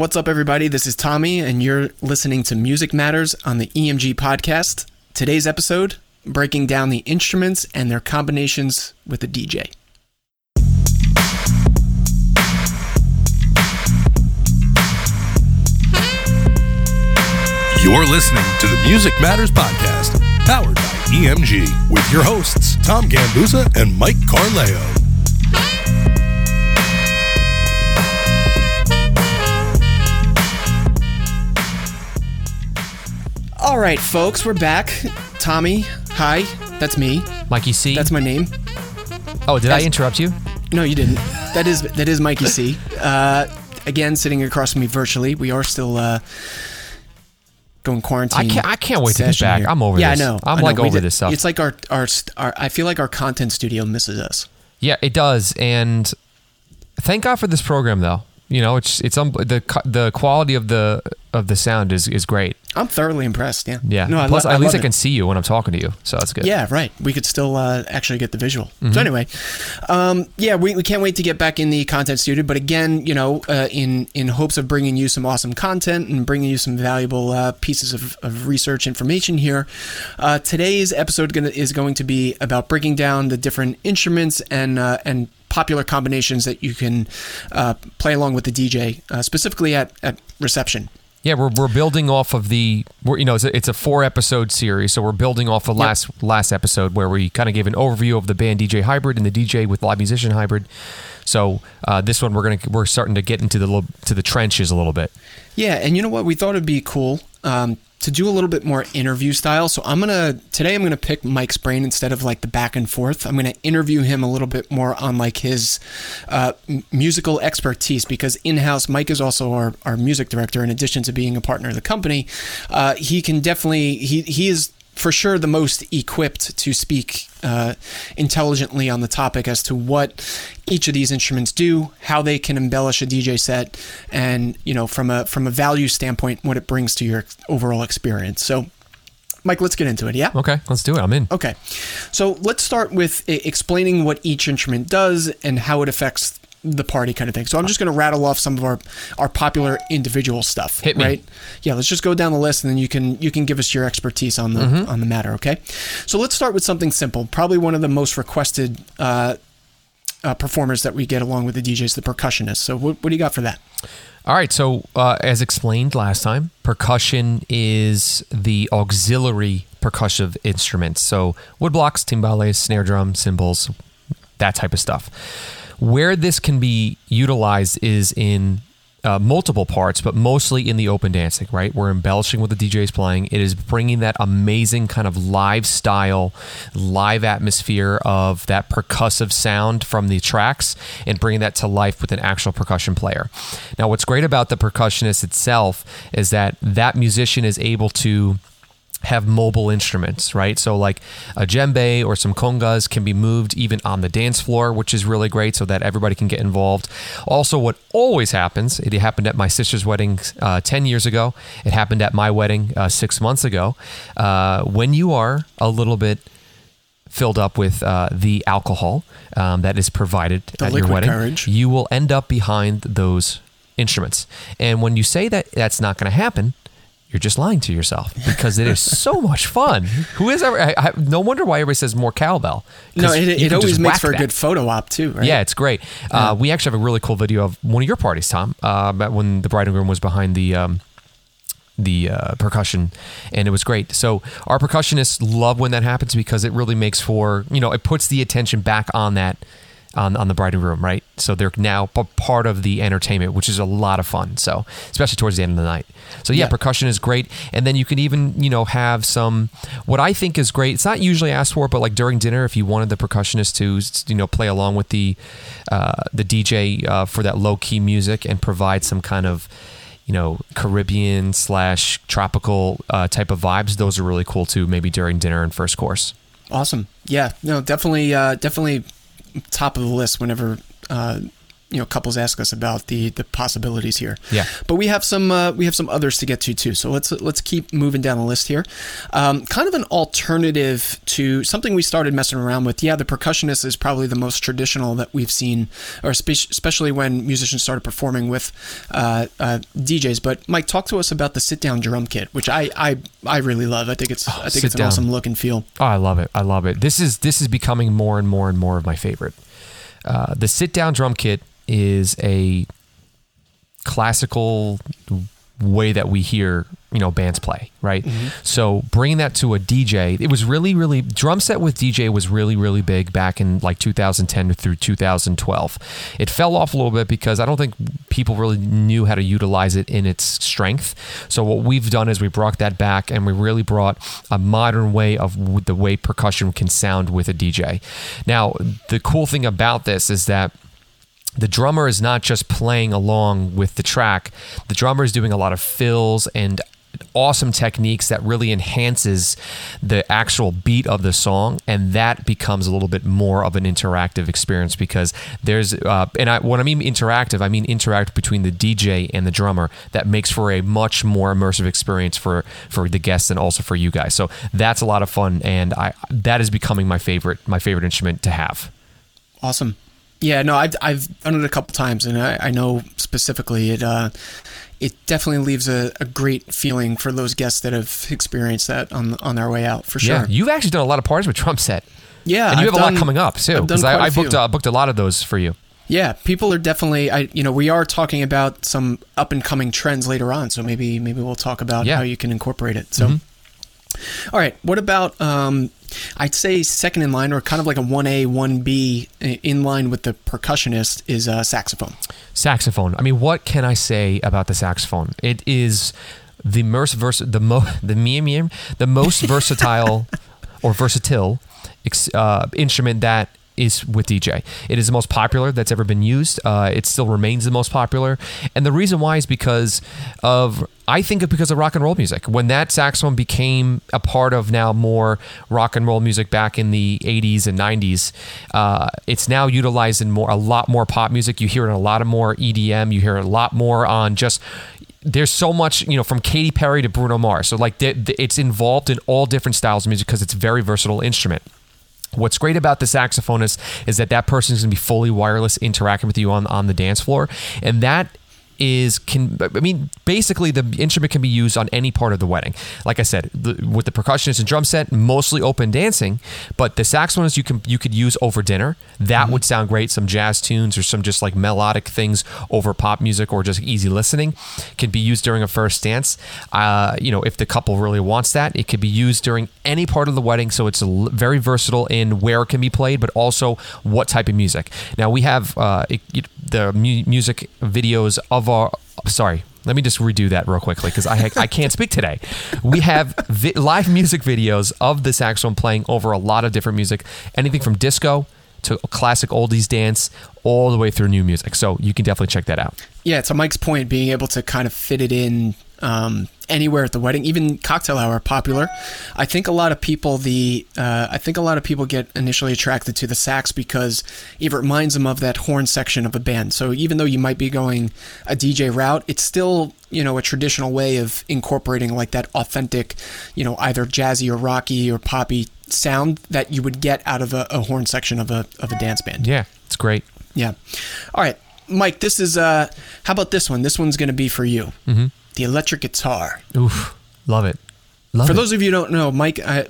What's up, everybody? This is Tommy, and you're listening to Music Matters on the EMG podcast. Today's episode breaking down the instruments and their combinations with a DJ. You're listening to the Music Matters Podcast, powered by EMG, with your hosts, Tom Gambuzza and Mike Carleo. All right, folks, we're back. Tommy, hi, that's me. Mikey C. That's my name. oh, did I interrupt you? No, you didn't. That is that is Mikey C. Uh, again, sitting across from me virtually. We are still uh, going quarantine. I can't. I can't wait to get back. here. I'm over yeah, this. I know. I'm I know. like We over did- this stuff. It's like our, our our I feel like our content studio misses us. yeah, it does. And thank God for this program, though. You know, it's it's um, the the quality of the of the sound is is great. I'm thoroughly impressed. Yeah. Yeah. No, I Plus, lo- at least I can it. see you when I'm talking to you, so that's good. Yeah, right. We could still uh, actually get the visual. Mm-hmm. So anyway, um, yeah, we, we can't wait to get back in the content studio. But again, you know, uh, in in hopes of bringing you some awesome content and bringing you some valuable uh, pieces of, of research information here, uh, today's episode gonna, is going to be about breaking down the different instruments and uh, and popular combinations that you can uh, play along with the DJ, uh, specifically at, at reception. Yeah, we're, we're building off of the we're, you know it's a, it's a four episode series, so we're building off of last last episode where we kind of gave an overview of the band DJ hybrid and the DJ with live musician hybrid. So uh, this one we're gonna we're starting to get into the little, to the trenches a little bit. Yeah, and you know what? We thought it'd be cool um, to do a little bit more interview style. So I'm gonna today I'm gonna pick Mike's brain instead of like the back and forth. I'm gonna interview him a little bit more on like his uh, musical expertise because in house Mike is also our, our music director. In addition to being a partner of the company, uh, he can definitely he he is for sure the most equipped to speak uh, intelligently on the topic as to what each of these instruments do, how they can embellish a DJ set, and you know from a from a value standpoint, what it brings to your overall experience. So, Mike, let's get into it. Yeah. Okay, let's do it. I'm in. Okay. So let's start with explaining what each instrument does and how it affects the party kind of thing. So I'm just going to rattle off some of our our popular individual stuff. Hit me. Right? Yeah. Let's just go down the list, and then you can you can give us your expertise on the Mm-hmm. on the matter. Okay. So let's start with something simple. Probably one of the most requested. Uh, uh, performers that we get along with the DJs, the percussionists. So, what, what do you got for that? All right. So, uh, as explained last time, percussion is the auxiliary percussive instruments. So, woodblocks, timbales, snare drum, cymbals, that type of stuff. Where this can be utilized is in uh, multiple parts, but mostly in the open dancing, right? We're embellishing what the DJ is playing. It is bringing that amazing kind of live style, live atmosphere of that percussive sound from the tracks and bringing that to life with an actual percussion player. Now, what's great about the percussionist itself is that that musician is able to have mobile instruments, right? So like a djembe or some congas can be moved even on the dance floor, which is really great so that everybody can get involved. Also, what always happens, it happened at my sister's wedding uh, 10 years ago. It happened at my wedding uh, six months ago. Uh, when you are a little bit filled up with uh, the alcohol um, that is provided The at your wedding, courage. you will end up behind those instruments. And when you say that that's not going to happen, you're just lying to yourself because it is so much fun. Who is ever? I, I, no wonder why everybody says more cowbell. No, it, it always makes for a good photo op too, right? Yeah, it's great. Uh, we actually have a really cool video of one of your parties, Tom, uh, when the bride and groom was behind the um, the uh, percussion, and it was great. So our percussionists love when that happens because it really makes for you know it puts the attention back on that. On, on the bride and groom, right? So they're now p- part of the entertainment, which is a lot of fun. So especially towards the end of the night. So yeah, Yeah. percussion is great, and then you can even you know have some what I think is great. It's not usually asked for, but like during dinner, if you wanted the percussionist to you know play along with the uh, the DJ uh, for that low key music and provide some kind of you know Caribbean slash tropical uh, type of vibes, those are really cool too. Maybe during dinner and first course. Awesome. Yeah. No, definitely, uh, definitely top of the list whenever uh, you know couples ask us about the the possibilities here. Yeah. But we have some uh, we have some others to get to too. So let's let's keep moving down the list here. Um, kind of an alternative to something we started messing around with. Yeah, the percussionist is probably the most traditional that we've seen, or spe- especially when musicians started performing with uh, uh, DJs. But Mike, talk to us about the sit down drum kit, which I I, I really love. I think it's I think it's an down. awesome look and feel. Oh, I love it. I love it. This is this is becoming more and more and more of my favorite. Uh, the sit down drum kit is a classical way that we hear you know bands play right? Mm-hmm. So bringing that to a dj it was really really drum set with dj was really really big back in like 2010 through 2012 it fell off a little bit because i don't think people really knew how to utilize it in its strength. So what we've done is we brought that back and we really brought a modern way of the way percussion can sound with a dj now the cool thing about this is that the drummer is not just playing along with the track. The drummer is doing a lot of fills and awesome techniques that really enhances the actual beat of the song and that becomes a little bit more of an interactive experience because there's uh, and I, when i mean interactive i mean interact between the dj and the drummer. That makes for a much more immersive experience for for the guests and also for you guys. So that's a lot of fun and i that is becoming my favorite my favorite instrument to have. Awesome. Yeah, no, I've I've done it a couple times, and I, I know specifically it uh, it definitely leaves a, a great feeling for those guests that have experienced that on on their way out for sure. yeah you've actually done a lot of parties with drum set Yeah, and you I've have a lot coming up too. Because I, I booked uh, booked a lot of those for you. Yeah, people are definitely. I you know we are talking about some up and coming trends later on, so maybe maybe we'll talk about Yeah. Mm-hmm. how you can incorporate it. So, all right, what about? Um, I'd say second in line, or kind of like a one A one B in line with the percussionist is uh, saxophone. Saxophone. I mean, what can I say about the saxophone? It is the most vers- the mo the meme meme the most versatile or versatile uh, instrument that is with DJ. It is the most popular that's ever been used. Uh, it still remains the most popular, and the reason why is because of I think it's because of rock and roll music. When that saxophone became a part of now more rock and roll music back in the 80s and 90s, uh, it's now utilized in more a lot more pop music. You hear it in a lot of more EDM. You hear a lot more on just there's so much you know from Katy Perry to Bruno Mars. So like it's involved in all different styles of music because it's a very versatile instrument. What's great about the saxophonist is that that person is going to be fully wireless, interacting with you on on the dance floor, and that is can I mean basically the instrument can be used on any part of the wedding. Like I said, the, with the percussionist and drum set, mostly open dancing, but the saxophonist you can you could use over dinner. That would sound great. Some jazz tunes or some just like melodic things over pop music or just easy listening can be used during a first dance. Uh, you know, if the couple really wants that, it could be used during any part of the wedding. So it's a l- very versatile in where it can be played, but also what type of music. Now we have uh, it, it- the mu- music videos of our. Sorry, let me just redo that real quickly because I I can't speak today. We have vi- live music videos of the saxophone playing over a lot of different music, anything from disco to classic oldies dance, all the way through new music. So you can definitely check that out. Yeah, to Mike's point, being able to kind of fit it in um, anywhere at the wedding, even cocktail hour, popular. I think a lot of people the uh, I think a lot of people get initially attracted to the sax because it reminds them of that horn section of a band. So even though you might be going a DJ route, it's still you know a traditional way of incorporating like that authentic, you know, either jazzy or rocky or poppy sound that you would get out of a, a horn section of a of a dance band. Yeah, it's great. Yeah. All right, Mike. This is uh, how about this one? This one's going to be for you. Mm-hmm. The electric guitar. Oof, love it. Love For it. those of you who don't know, Mike, uh,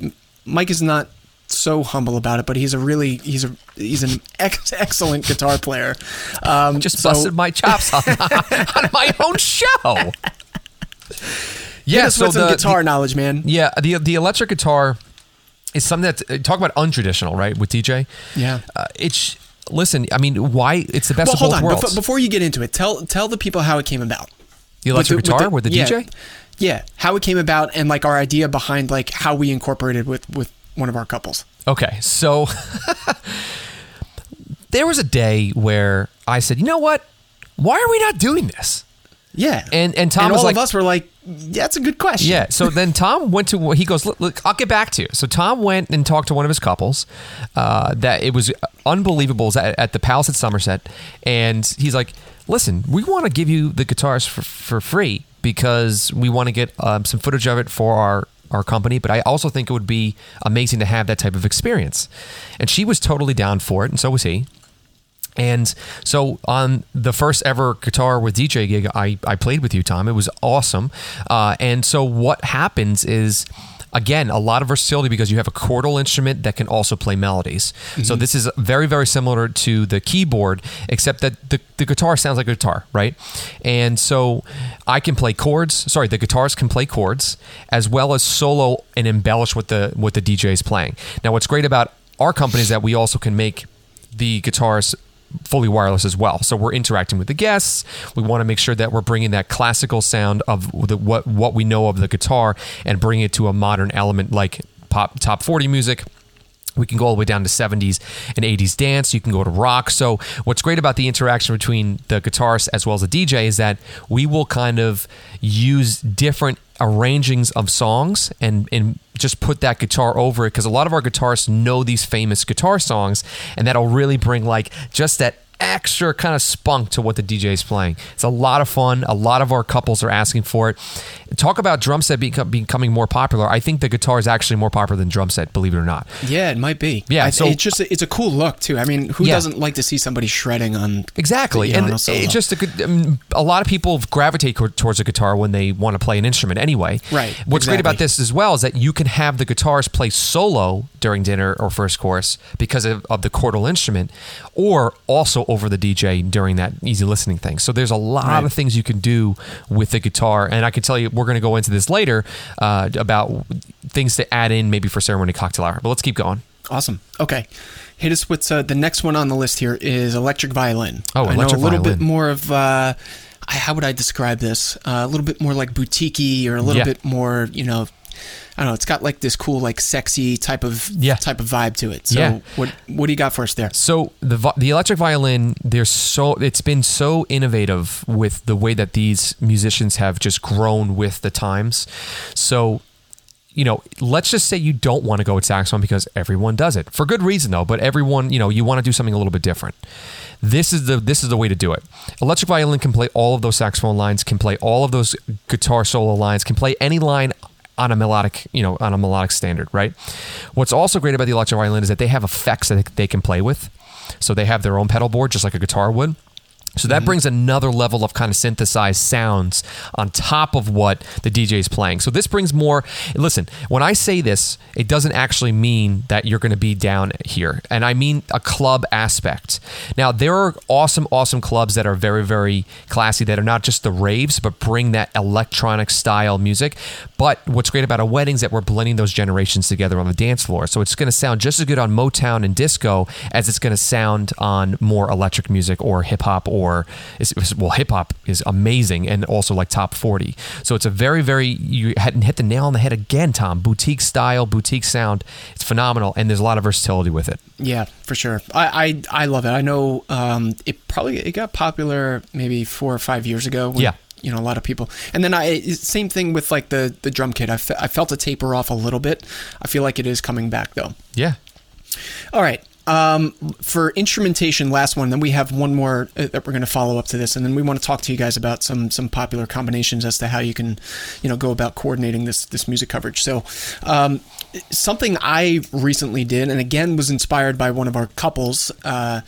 Mike is not so humble about it, but he's a really he's a he's an ex- excellent guitar player. Um, just so busted my chops on, on my own show. Yeah, so with some the, guitar knowledge, man. yeah, the the electric guitar is something that uh, talk about untraditional, right? With DJ, Yeah. uh, it's listen. I mean, why it's the best Well, of hold both on. worlds. Before, before you get into it, tell tell the people how it came about. The electric With guitar with the, yeah, DJ. Yeah, how it came about and like our idea behind like how we incorporated with with one of our couples. Okay, so there was a day where I said, you know what? Why are we not doing this? Yeah. And and Tom and was all like, of us were like, yeah, that's a good question. Yeah. So then Tom went to. He goes, look, look, I'll get back to you. So Tom went and talked to one of his couples. Uh, that it was unbelievable It was at, at the Palace at Somerset, and he's like, listen, we want to give you the guitars for, for free because we want to get um, some footage of it for our our company, but I also think it would be amazing to have that type of experience. And she was totally down for it, and so was he. And so on the first ever guitar with DJ gig, I, I played with you, Tom. It was awesome. Uh, and so what happens is again a lot of versatility because you have a chordal instrument that can also play melodies. Mm-hmm. so this is very very similar to the keyboard except that the, the guitar sounds like a guitar right? And so i can play chords sorry the guitars can play chords as well as solo and embellish what the what the dj is playing. Now what's great about our company is that we also can make the guitars fully wireless as well. So we're interacting with the guests. We want to make sure that we're bringing that classical sound of the, what what we know of the guitar and bring it to a modern element like pop top 40 music. We can go all the way down to 70s and 80s dance. You can go to rock. So, what's great about the interaction between the guitarist as well as the DJ is that we will kind of use different arrangings of songs and, and just put that guitar over it because a lot of our guitarists know these famous guitar songs and that'll really bring like just that extra kind of spunk to what the DJ is playing. It's a lot of fun. A lot of our couples are asking for it. Talk about drum set becoming more popular. I think the guitar is actually more popular than drum set, believe it or not. Yeah, it might be. Yeah, I, so it's just it's a cool look too. I mean, who yeah. doesn't like to see somebody shredding on exactly? You know, and it's just a. I mean, um, a lot of people gravitate towards a guitar when they want to play an instrument anyway. Right. What's exactly. great about this as well is that you can have the guitarist play solo during dinner or first course because of, of the chordal instrument, or also over the DJ during that easy listening thing. So there's a lot right. of things you can do with the guitar, and I can tell you we're going to go into this later uh, about things to add in maybe for ceremony cocktail hour. But let's keep going. Awesome. Okay. Hit us with uh, the next one on the list here is electric violin. Oh, I electric know a little violin. bit more of. Uh, how would I describe this? Uh, a little bit more like boutiquey, or a little Yeah. bit more, you know, I don't know. It's got like this cool, like sexy type of Yeah. type of vibe to it. So Yeah. what what do you got for us there? So the the electric violin, there's so it's been so innovative with the way that these musicians have just grown with the times. So you know, let's just say you don't want to go with saxophone because everyone does it for good reason though. But everyone, you know, you want to do something a little bit different. This is the this is the way to do it. Electric violin can play all of those saxophone lines, can play all of those guitar solo lines, can play any line on a melodic, you know, on a melodic standard, right? What's also great about the electric violin is that they have effects that they can play with. So they have their own pedal board, just like a guitar would. So that mm-hmm. brings another level of kind of synthesized sounds on top of what the DJ is playing. So this brings more. Listen, when I say this, it doesn't actually mean that you're going to be down here, and I mean a club aspect. Now there are awesome, awesome clubs that are very, very classy that are not just the raves, but bring that electronic style music. But what's great about a wedding is that we're blending those generations together on the dance floor. So it's going to sound just as good on Motown and disco as it's going to sound on more electric music or hip hop or is- well, hip hop is amazing and also like top 40. So it's a very, very, you hadn't hit the nail on the head again, Tom. Boutique style, boutique sound. It's phenomenal and there's a lot of versatility with it. Yeah, for sure. I I, I love it. I know um, it probably it got popular maybe four or five years ago. when, Yeah. You know, a lot of people, and then I same thing with like the the drum kit. I, fe- I felt a taper off a little bit. I feel like it is coming back though. Yeah. All right. Um, for instrumentation, last one. Then we have one more uh, that we're going to follow up to this, and then we want to talk to you guys about some some popular combinations as to how you can, you know, go about coordinating this this music coverage. So, um, something I recently did, and again was inspired by one of our couples. Uh,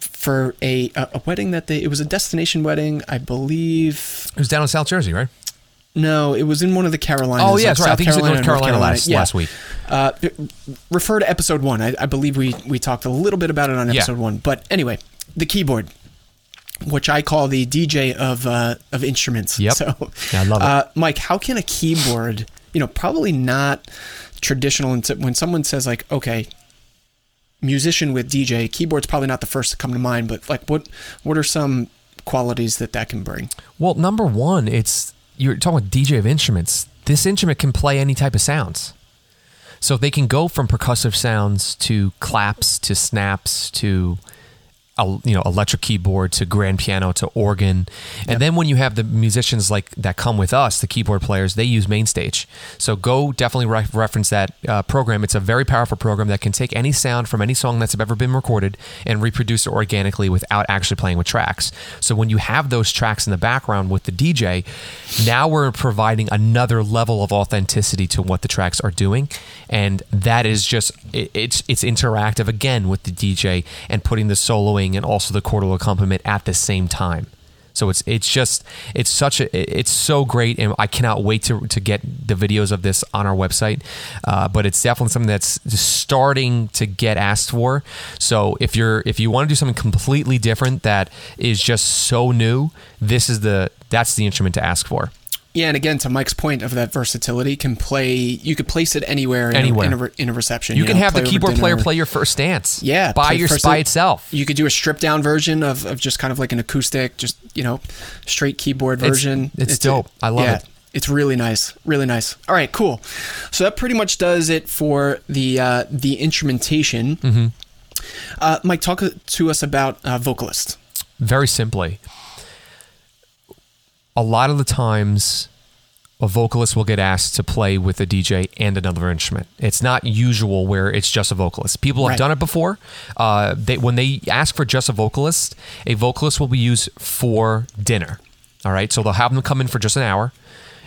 for a, a a wedding that they it was a destination wedding I believe It was down in South Jersey, right? No it was in one of the Carolinas Oh, yeah, that's right. I think you said Carolina North or Carolina last- Yeah. last week. Uh, refer to episode one. I, I believe we we talked a little bit about it on Yeah. episode one. But anyway, the keyboard, which I call the DJ of uh, of instruments. Yep. So, Yeah, I love it. Uh, Mike, how can a keyboard, you know, probably not traditional. And when someone says like, okay, musician with DJ, keyboard's probably not the first to come to mind. But like, what what are some qualities that that can bring? Well, number one, it's you're talking about DJ of instruments. This instrument can play any type of sounds. So they can go from percussive sounds to claps to snaps to you know electric keyboard to grand piano to organ. And then when you have the musicians like that come with us the keyboard players they use MainStage so go definitely re- reference that uh, program. It's a very powerful program that can take any sound from any song that's ever been recorded and reproduce it organically without actually playing with tracks. So when you have those tracks in the background with the dj now we're providing another level of authenticity to what the tracks are doing. And that is just it, it's it's interactive again with the dj and putting the soloing and also the chordal accompaniment at the same time. So it's it's just it's such a it's so great, and I cannot wait to to get the videos of this on our website. Uh, but it's definitely something that's starting to get asked for. So if you're if you want to do something completely different that is just so new, this is the that's the instrument to ask for. Yeah, and again, to Mike's point of that versatility, can play. You could place it anywhere. In Anywhere. A, in, a, in a reception. You, know, can have the keyboard player play your first dance. Yeah, by your by itself. You could do a stripped down version of, of just kind of like an acoustic, just you know, straight keyboard It's- version. it's dope. I love yeah, it. It's really nice, really nice. All right, cool. So that pretty much does it for the uh, the instrumentation. Mm-hmm. Uh, Mike, talk to us about uh, vocalist. very simply, a lot of the times a vocalist will get asked to play with a DJ and another instrument. It's not usual where it's just a vocalist. People have Right. done it before. Uh, they, when they ask for just a vocalist, a vocalist will be used for dinner. All right, so they'll have them come in for just an hour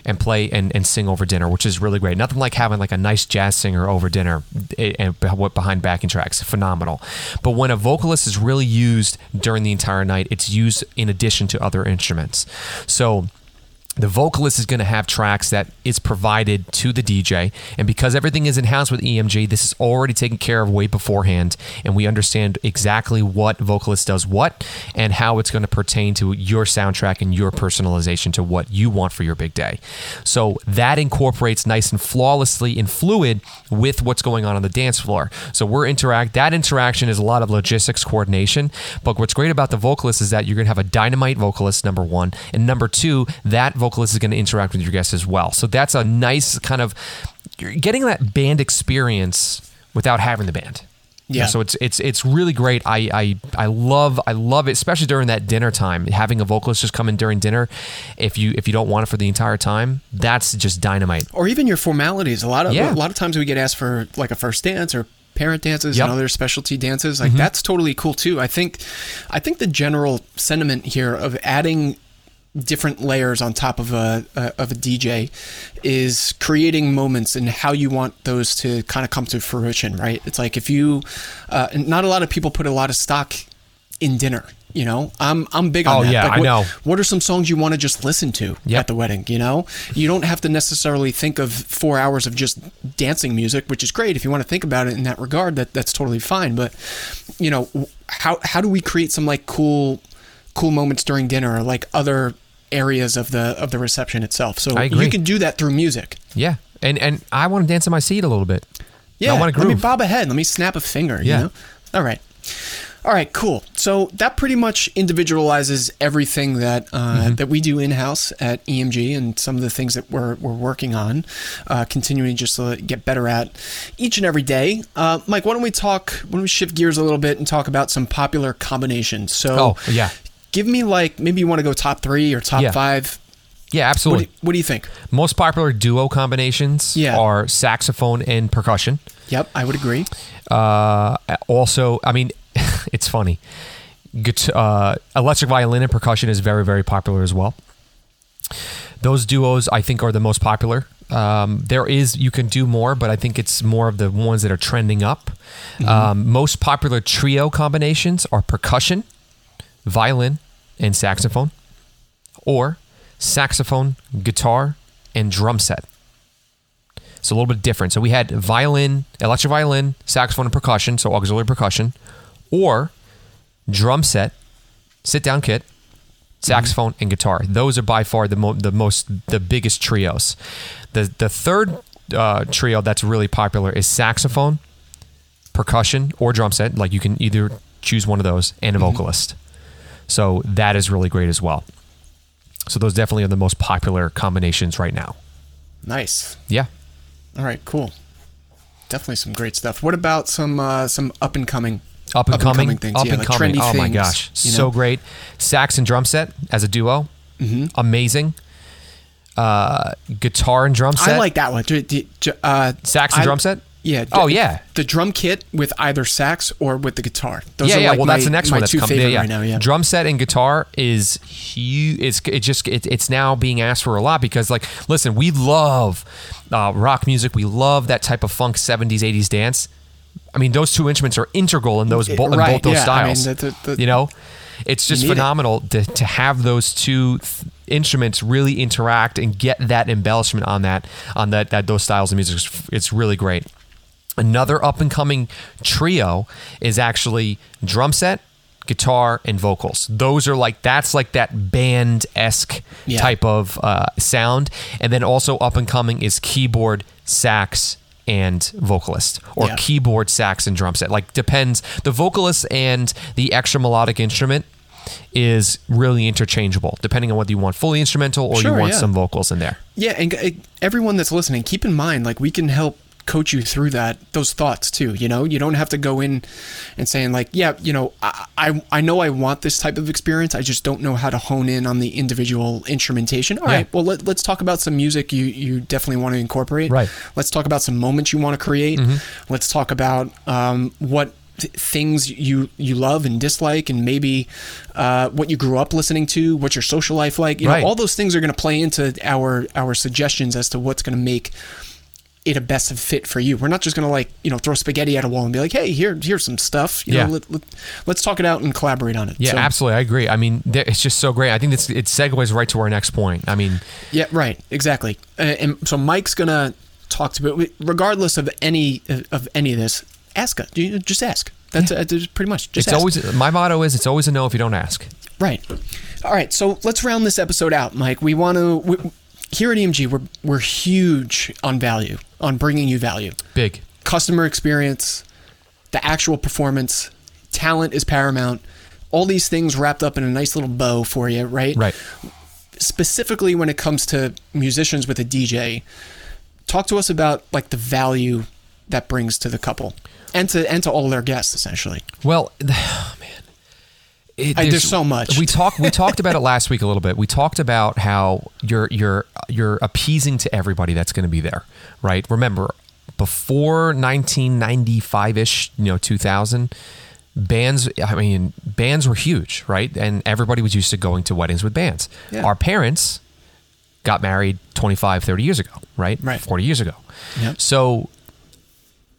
and play and, and sing over dinner, which is really great. Nothing like having like a nice jazz singer over dinner eh, and beh- behind backing tracks. Phenomenal. But when a vocalist is really used during the entire night, it's used in addition to other instruments. So the vocalist is going to have tracks that is provided to the DJ. And because everything is in house with EMG, this is already taken care of way beforehand. And we understand exactly what vocalist does what and how it's going to pertain to your soundtrack and your personalization to what you want for your big day. So that incorporates nice and flawlessly and fluid with what's going on on the dance floor. So we're interact, that interaction is a lot of logistics coordination. But what's great about the vocalist is that you're going to have a dynamite vocalist, number one. And number two, that vocalist is going to interact with your guests as well. So that's a nice kind of you're getting that band experience without having the band. Yeah. So it's it's it's really great. I, I I love I love it, especially during that dinner time. Having a vocalist just come in during dinner, if you if you don't want it for the entire time, that's just dynamite. or even your formalities. A lot of Yeah. a lot of times we get asked for like a first dance or parent dances Yep. Mm-hmm. and other specialty dances. Like that's totally cool too. I think I think the general sentiment here of adding different layers on top of a, a of a DJ is creating moments and how you want those to kind of come to fruition, right? It's like if you uh, not a lot of people put a lot of stock in dinner. You know, I'm I'm big on Oh, that. yeah, Like, I what, know. What are some songs you want to just listen to Yep. at the wedding? You know, you don't have to necessarily think of four hours of just dancing music, which is great if you want to think about it in that regard. That that's totally fine. But you know, how how do we create some like cool cool moments during dinner, or like other areas of the of the reception itself? So you can do that through music. Yeah, and and I want to dance in my seat a little bit. Yeah, I want to groove. let me bob a head. Let me snap a finger. You Yeah. know? All right. All right, cool. So that pretty much individualizes everything that uh, Mm-hmm. that we do in house at EMG and some of the things that we're, we're working on, uh, continuing just to get better at each and every day. Uh, Mike, why don't we talk? Why don't we shift gears a little bit and talk about some popular combinations? So, Oh, yeah. Give me like maybe you want to go top three or top Yeah. five. Yeah, What absolutely. do, you, what do you think? Most popular duo combinations Yeah. are saxophone and percussion. Yep, I would agree. Uh, also, I mean, it's funny. Uh, electric violin and percussion is very, very popular as well. Those duos, I think, are the most popular. Um, there is you can do more, but I think it's more of the ones that are trending up. Um, most popular trio combinations are percussion, violin, and saxophone, or saxophone, guitar, and drum set. It's a little bit different. So we had violin, electric violin, saxophone, and percussion, so auxiliary percussion, or drum set, sit down kit, saxophone, and guitar. Those are by far the, mo- the most the biggest trios. The the third uh, trio that's really popular is saxophone, percussion, or drum set. Like you can either choose one of those, and a vocalist. So that is really great as well. So those definitely are the most popular combinations right now. Nice. Yeah. All right, cool. Definitely some great stuff. What about some uh, some up and coming Up and coming, things, up yeah, and like coming. Oh my gosh, you know? so great! Sax and drum set as a duo, Mm-hmm. amazing. Uh, guitar and drum set. I like that one. J- d- j- Uh, sax and I- drum set. Yeah. Oh yeah, The drum kit with either sax or with the guitar. Those yeah, are yeah. like well, my, that's the next one that's coming. Yeah, yeah. right now. Yeah. Drum set and guitar is huge. It's it just it, it's now being asked for a lot because like listen, we love uh, rock music. We love that type of funk '70s '80s dance. I mean, those two instruments are integral in those bo- in both those yeah, I mean, styles. the- the- the- you know, it's just need it. phenomenal to, to have those two th- instruments really interact and get that embellishment on that on that, that those styles of music. It's really great. Another up and coming trio is actually drum set, guitar, and vocals. Those are like that's like that band esque Yeah. type of uh, sound. And then also up and coming is keyboard, sax, and vocalist, or Yeah. keyboard, sax, and drum set. Like depends. The vocalist and the extra melodic instrument is really interchangeable depending on whether you want fully instrumental or Sure, you want yeah. some vocals in there. Yeah, and everyone that's listening, keep in mind, like we can help coach you through that those thoughts too. You know, you don't have to go in and saying like, yeah, you know, I I, I know I want this type of experience. I just don't know how to hone in on the individual instrumentation. All Yeah. right, well let, let's talk about some music you you definitely want to incorporate. Right. Let's talk about some moments you want to create. Let's talk about um, what things you you love and dislike and maybe uh, what you grew up listening to what's your social life like you Right. know all those things are going to play into our our suggestions as to what's going to make it a best fit for you we're not just going to like you know throw spaghetti at a wall and be like hey here here's some stuff you Yeah. know let, let, let's talk it out and collaborate on it Yeah, So- absolutely. I agree. I mean, it's just so great. I think this it segues right to our next point. I mean, Yeah, right, exactly. Uh, and so Mike's gonna talk to regardless of any of any of this. Ask us. Just ask. That's, uh, that's pretty much. Just it's ask. always my motto is it's always a no if you don't ask. right. All right. So let's round this episode out, Mike. We want to. We, here at EMG, we're we're huge on value, on bringing you value, Big. customer experience, the actual performance, talent is paramount. All these things wrapped up in a nice little bow for you, right? Right. specifically when it comes to musicians with a DJ, talk to us about like the value that brings to the couple and to and to all their guests essentially. Well, oh, man. It, I- there's so much. We talked. We talked about it last week a little bit. We talked about how you're you're you're appeasing to everybody that's going to be there, right? Remember, before 1995 ish, you know, 2000, bands. I mean, bands were huge, right? And everybody was used to going to weddings with bands. Yeah. Our parents got married 25, 30 years ago, right? Right. 40 years ago. Yep. So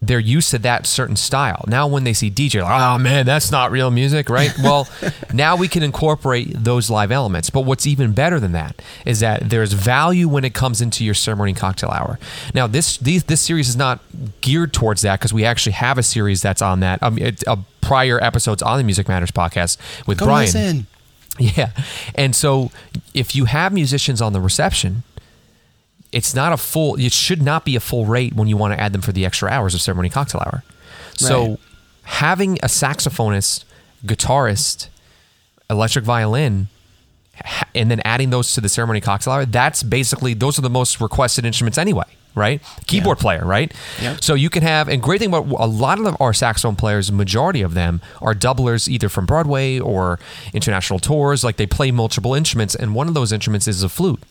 they're used to that certain style. Now, when they see DJ, like, oh man, that's not real music, right? Well, now we can incorporate those live elements. But what's even better than that is that there's value when it comes into your ceremony and cocktail hour. Now, this these, this series is not geared towards that because we actually have a series that's on that. Um, it, uh, prior episodes on the Music Matters podcast with Go Brian. listen. Yeah. And so if you have musicians on the reception, it's not a full it should not be a full rate when you want to add them for the extra hours of ceremony cocktail hour. So Right. having a saxophonist, guitarist, electric violin and then adding those to the ceremony cocktail hour, that's basically those are the most requested instruments anyway, right? Keyboard player, right? Yeah. So you can have, and great thing about a lot of our saxophone players, majority of them are doublers either from Broadway or international tours. Like they play multiple instruments, and one of those instruments is a flute.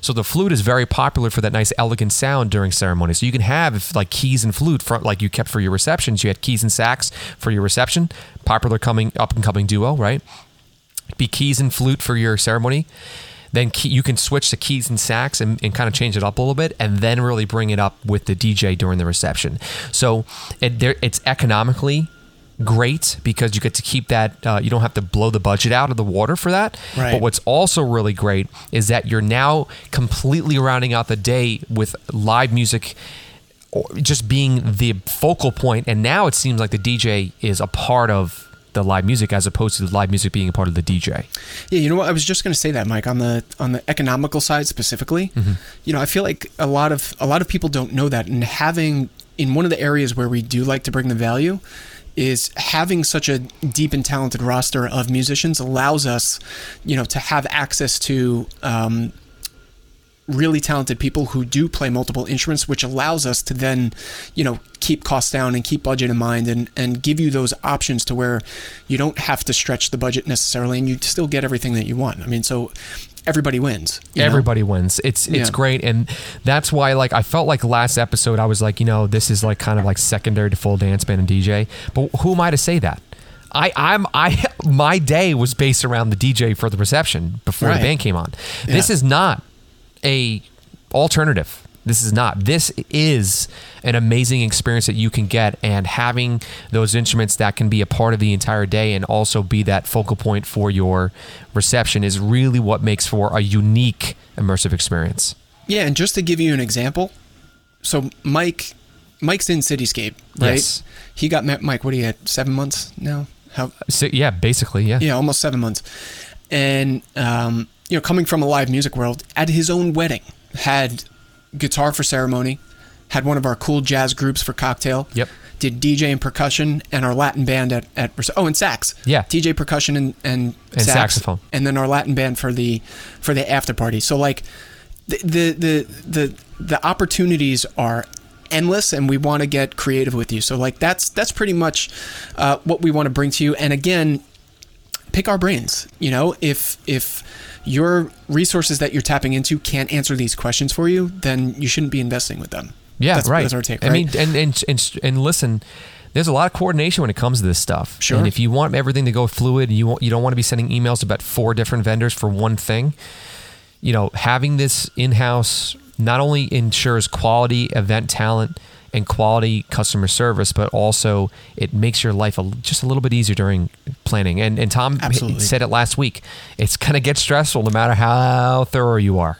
So the flute is very popular for that nice elegant sound during ceremony. So you can have like keys and flute front like you kept for your receptions. You had keys and sax for your reception. Popular coming up and coming duo, right? Be keys and flute for your ceremony. Then key, you can switch to keys and sax and, and kind of change it up a little bit, and then really bring it up with the DJ during the reception. So it, there, it's economically great because you get to keep that. Uh, you don't have to blow the budget out of the water for that. Right. But what's also really great is that you're now completely rounding out the day with live music just being the focal point and now it seems like the DJ is a part of the live music as opposed to the live music being a part of the DJ. Yeah, you know what? I was just going to say that, Mike. On the on the economical side specifically, Mm-hmm. you know, I feel like a lot of a lot of people don't know that, and having in one of the areas where we do like to bring the value is having such a deep and talented roster of musicians allows us, you know, to have access to. Um, really talented people who do play multiple instruments, which allows us to then, you know, keep costs down and keep budget in mind and, and give you those options to where you don't have to stretch the budget necessarily and you still get everything that you want. I mean, so everybody wins. you know? Everybody wins. It's it's Yeah. great, and that's why like I felt like last episode I was like, you know, this is like kind of like secondary to full dance band and DJ. But who am I to say that? I I'm I my day was based around the DJ for the reception before Right. the band came on. This is not a alternative. This is not. This is an amazing experience that you can get, and having those instruments that can be a part of the entire day and also be that focal point for your reception is really what makes for a unique immersive experience. Yeah, and just to give you an example, so Mike, Mike's in Cityscape, right? Yes. He got met Mike. What do you at seven months now? How? So, yeah, basically, yeah. Yeah, almost seven months. And um, you know, coming from a live music world, at his own wedding, had guitar for ceremony, had one of our cool jazz groups for cocktail. Yep. Did DJ and percussion and our Latin band at, at oh and sax. Yeah. DJ percussion and and, And sax, saxophone. and then our Latin band for the for the after party. So like the the the the, the opportunities are endless and we want to get creative with you so like that's that's pretty much uh, what we want to bring to you and again pick our brains you know if if your resources that you're tapping into can't answer these questions for you then you shouldn't be investing with them Yeah, that's, right. that's our take I mean, and, and and and listen, there's a lot of coordination when it comes to this stuff. Sure. And if you want everything to go fluid, you want, you don't want to be sending emails to about four different vendors for one thing. You know, having this in house not only ensures quality event talent and quality customer service, but also it makes your life a, just a little bit easier during planning. And and Tom Absolutely. said it last week. It's gonna get stressful no matter how thorough you are.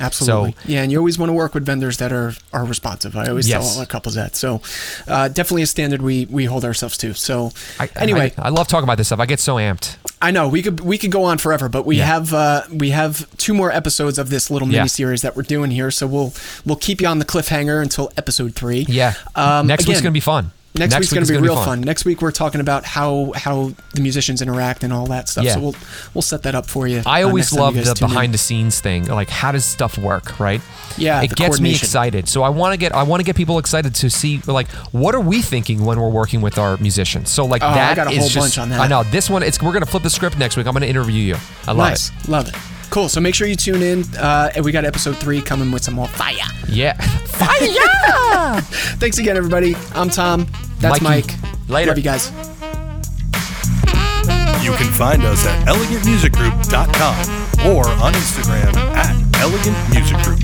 Absolutely. So- yeah, and you always want to work with vendors that are are responsive. I always Yes. tell all our couples that. So, uh, definitely a standard we we hold ourselves to. So, I, anyway, I, I love talking about this stuff. I get so amped. I know we could we could go on forever, but we Yeah. have uh, we have two more episodes of this little Yeah. mini series that we're doing here. So we'll we'll keep you on the cliffhanger until episode three. Yeah. Um, Next week's again, gonna be fun. Next, week's week going to be gonna real fun. Next week we're talking about how how the musicians interact and all that stuff. Yeah. So we'll we'll set that up for you. I uh, always next love the tune in. behind the scenes thing. Like, how does stuff work, right? Yeah, it gets me excited. So I want to get I want to get people excited to see like what are we thinking when we're working with our musicians. So like Oh, I that got a is whole just bunch on that. I know this one. It's we're gonna flip the script next week. I'm gonna interview you. I love Nice, it. love it. Cool. So make sure you tune in. Uh, and we got episode three coming with some more fire. Yeah. Fire! Thanks again, everybody. I'm Tom. That's Mikey. Mike. Later. Love you guys. You can find us at elegantmusicgroup.com or on Instagram at Elegant Music Group.